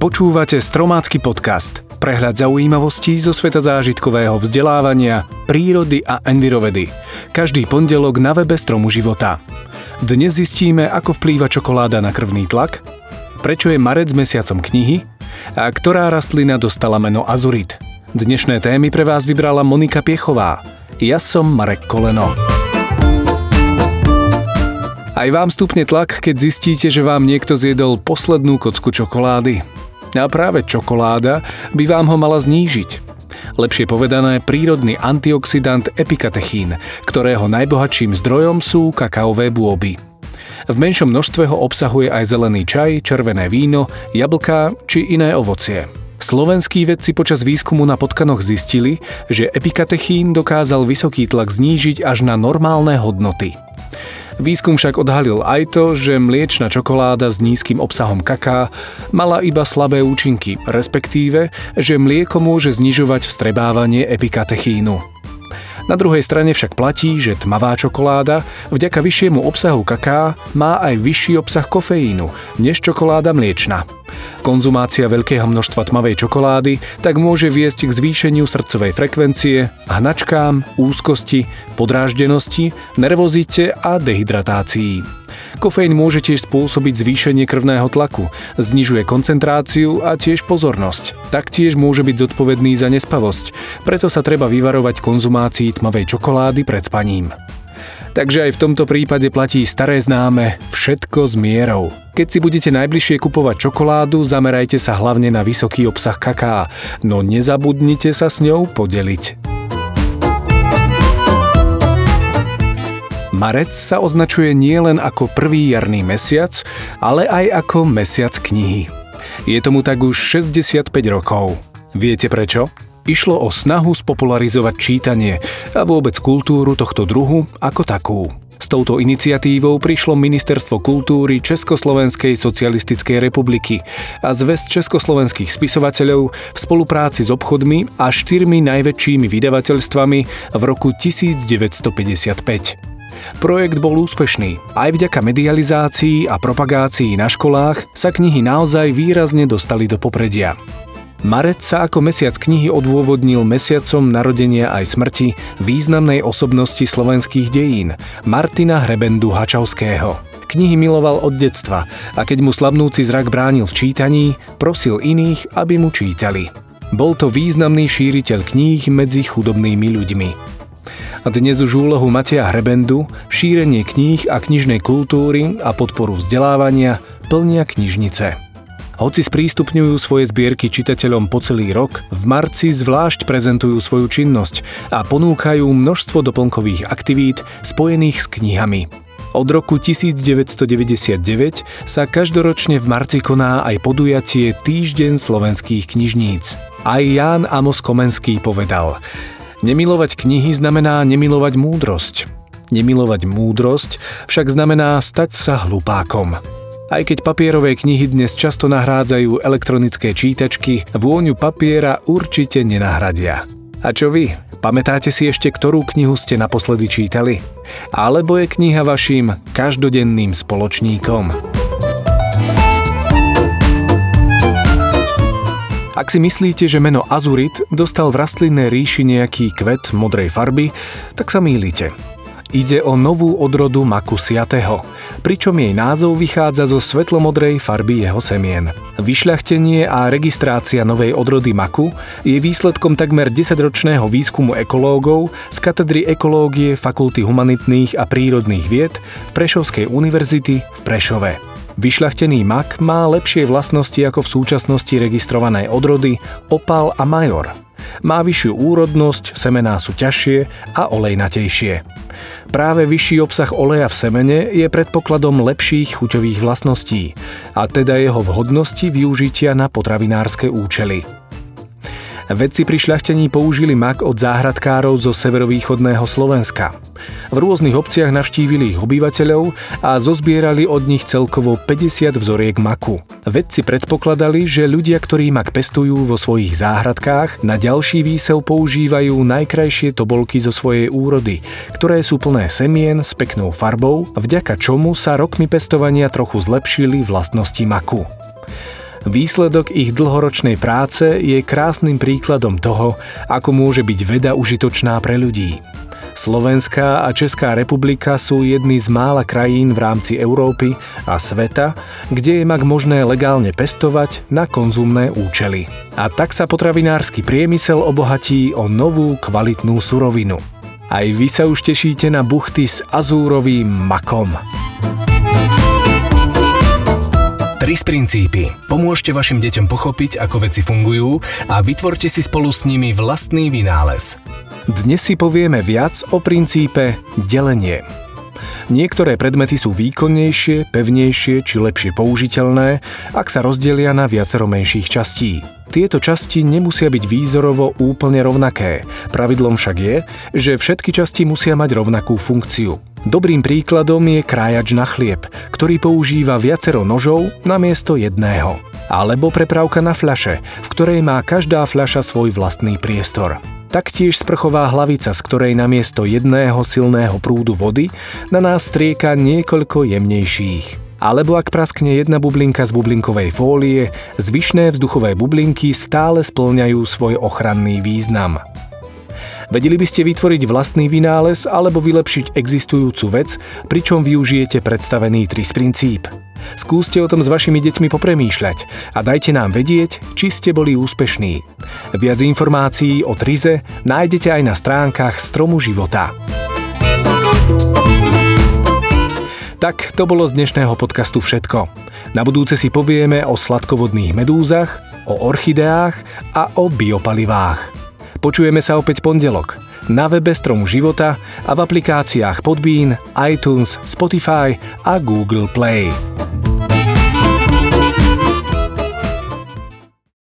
Počúvate Stromácky podcast, prehľad zaujímavostí zo sveta zážitkového vzdelávania, prírody a envirovedy. Každý pondelok na webe Stromu života. Dnes zistíme, ako vplýva čokoláda na krvný tlak, prečo je marec mesiacom knihy a ktorá rastlina dostala meno azurit. Dnešné témy pre vás vybrala Monika Piechová. Ja som Marek Koleno. Aj vám stupne tlak, keď zistíte, že vám niekto zjedol poslednú kocku čokolády. A práve čokoláda by vám ho mala znížiť. Lepšie povedané, prírodný antioxidant epikatechín, ktorého najbohatším zdrojom sú kakaové bôby. V menšom množstve ho obsahuje aj zelený čaj, červené víno, jablká či iné ovocie. Slovenskí vedci počas výskumu na potkanoch zistili, že epikatechín dokázal vysoký tlak znížiť až na normálne hodnoty. Výskum však odhalil aj to, že mliečna čokoláda s nízkym obsahom kaká mala iba slabé účinky, respektíve, že mlieko môže znižovať vstrebávanie epikatechínu. Na druhej strane však platí, že tmavá čokoláda vďaka vyššiemu obsahu kaká má aj vyšší obsah kofeínu než čokoláda mliečna. Konzumácia veľkého množstva tmavej čokolády tak môže viesť k zvýšeniu srdcovej frekvencie, hnačkám, úzkosti, podráždenosti, nervozite a dehydratácii. Kofeín môže tiež spôsobiť zvýšenie krvného tlaku, znižuje koncentráciu a tiež pozornosť. Taktiež môže byť zodpovedný za nespavosť, preto sa treba vyvarovať konzumácii tmavej čokolády pred spaním. Takže aj v tomto prípade platí staré známe všetko s mierou. Keď si budete najbližšie kupovať čokoládu, zamerajte sa hlavne na vysoký obsah kaká, no nezabudnite sa s ňou podeliť. Marec sa označuje nielen ako prvý jarný mesiac, ale aj ako mesiac knihy. Je tomu tak už 65 rokov. Viete prečo? Išlo o snahu spopularizovať čítanie a vôbec kultúru tohto druhu ako takú. S touto iniciatívou prišlo Ministerstvo kultúry Československej socialistickej republiky a zväz československých spisovateľov v spolupráci s obchodmi a štyrmi najväčšími vydavateľstvami v roku 1955. Projekt bol úspešný. Aj vďaka medializácii a propagácii na školách sa knihy naozaj výrazne dostali do popredia. Marec sa ako mesiac knihy odôvodnil mesiacom narodenia aj smrti významnej osobnosti slovenských dejín Martina Hrebendu Hačavského. Knihy miloval od detstva a keď mu slabnúci zrak bránil v čítaní, prosil iných, aby mu čítali. Bol to významný šíriteľ kníh medzi chudobnými ľuďmi. A dnes už úlohu Matia Hrebendu, šírenie kníh a knižnej kultúry a podporu vzdelávania plnia knižnice. Hoci sprístupňujú svoje zbierky čitateľom po celý rok, v marci zvlášť prezentujú svoju činnosť a ponúkajú množstvo doplnkových aktivít spojených s knihami. Od roku 1999 sa každoročne v marci koná aj podujatie Týždeň slovenských knižníc. Aj Ján Amos Komenský povedal Nemilovať knihy znamená nemilovať múdrosť. Nemilovať múdrosť však znamená stať sa hlupákom. Aj keď papierové knihy dnes často nahrádzajú elektronické čítačky, vôňu papiera určite nenahradia. A čo vy? Pamätáte si ešte, ktorú knihu ste naposledy čítali? Alebo je kniha vašim každodenným spoločníkom? Ak si myslíte, že meno azurit dostal v rastlinnej ríši nejaký kvet modrej farby, tak sa mýlite. Ide o novú odrodu maku siatého, pričom jej názov vychádza zo svetlomodrej farby jeho semien. Vyšľachtenie a registrácia novej odrody maku je výsledkom takmer 10-ročného výskumu ekológov z katedry ekológie Fakulty humanitných a prírodných vied Prešovskej univerzity v Prešove. Vyšľachtený mak má lepšie vlastnosti ako v súčasnosti registrované odrody opal a major – má vyššiu úrodnosť, semená sú ťažšie a olejnatejšie. Práve vyšší obsah oleja v semene je predpokladom lepších chuťových vlastností a teda jeho vhodnosti využitia na potravinárske účely. Vedci pri šľachtení použili mak od záhradkárov zo severovýchodného Slovenska. V rôznych obciach navštívili ich obyvateľov a zozbierali od nich celkovo 50 vzoriek maku. Vedci predpokladali, že ľudia, ktorí mak pestujú vo svojich záhradkách, na ďalší výsev používajú najkrajšie tobolky zo svojej úrody, ktoré sú plné semien s peknou farbou, vďaka čomu sa rokmi pestovania trochu zlepšili vlastnosti maku. Výsledok ich dlhoročnej práce je krásnym príkladom toho, ako môže byť veda užitočná pre ľudí. Slovenská a Česká republika sú jedny z mála krajín v rámci Európy a sveta, kde je mak možné legálne pestovať na konzumné účely. A tak sa potravinársky priemysel obohatí o novú kvalitnú surovinu. Aj vy sa už tešíte na buchty s azúrovým makom. Tris princípy. Pomôžte vašim deťom pochopiť, ako veci fungujú a vytvorte si spolu s nimi vlastný vynález. Dnes si povieme viac o princípe delenie. Niektoré predmety sú výkonnejšie, pevnejšie či lepšie použiteľné, ak sa rozdelia na viacero menších častí. Tieto časti nemusia byť výzorovo úplne rovnaké. Pravidlom však je, že všetky časti musia mať rovnakú funkciu. Dobrým príkladom je krájač na chlieb, ktorý používa viacero nožov namiesto jedného. Alebo prepravka na fľaše, v ktorej má každá fľaša svoj vlastný priestor. Taktiež sprchová hlavica, z ktorej namiesto jedného silného prúdu vody na nás strieka niekoľko jemnejších. Alebo ak praskne jedna bublinka z bublinkovej fólie, zvyšné vzduchové bublinky stále splňajú svoj ochranný význam. Vedeli by ste vytvoriť vlastný vynález alebo vylepšiť existujúcu vec, pričom využijete predstavený TRIS princíp. Skúste o tom s vašimi deťmi popremýšľať a dajte nám vedieť, či ste boli úspešní. Viac informácií o TRIZE nájdete aj na stránkach Stromu života. Tak to bolo z dnešného podcastu všetko. Na budúce si povieme o sladkovodných medúzach, o orchideách a o biopalivách. Počujeme sa opäť pondelok na webe Stromu života a v aplikáciách Podbean, iTunes, Spotify a Google Play.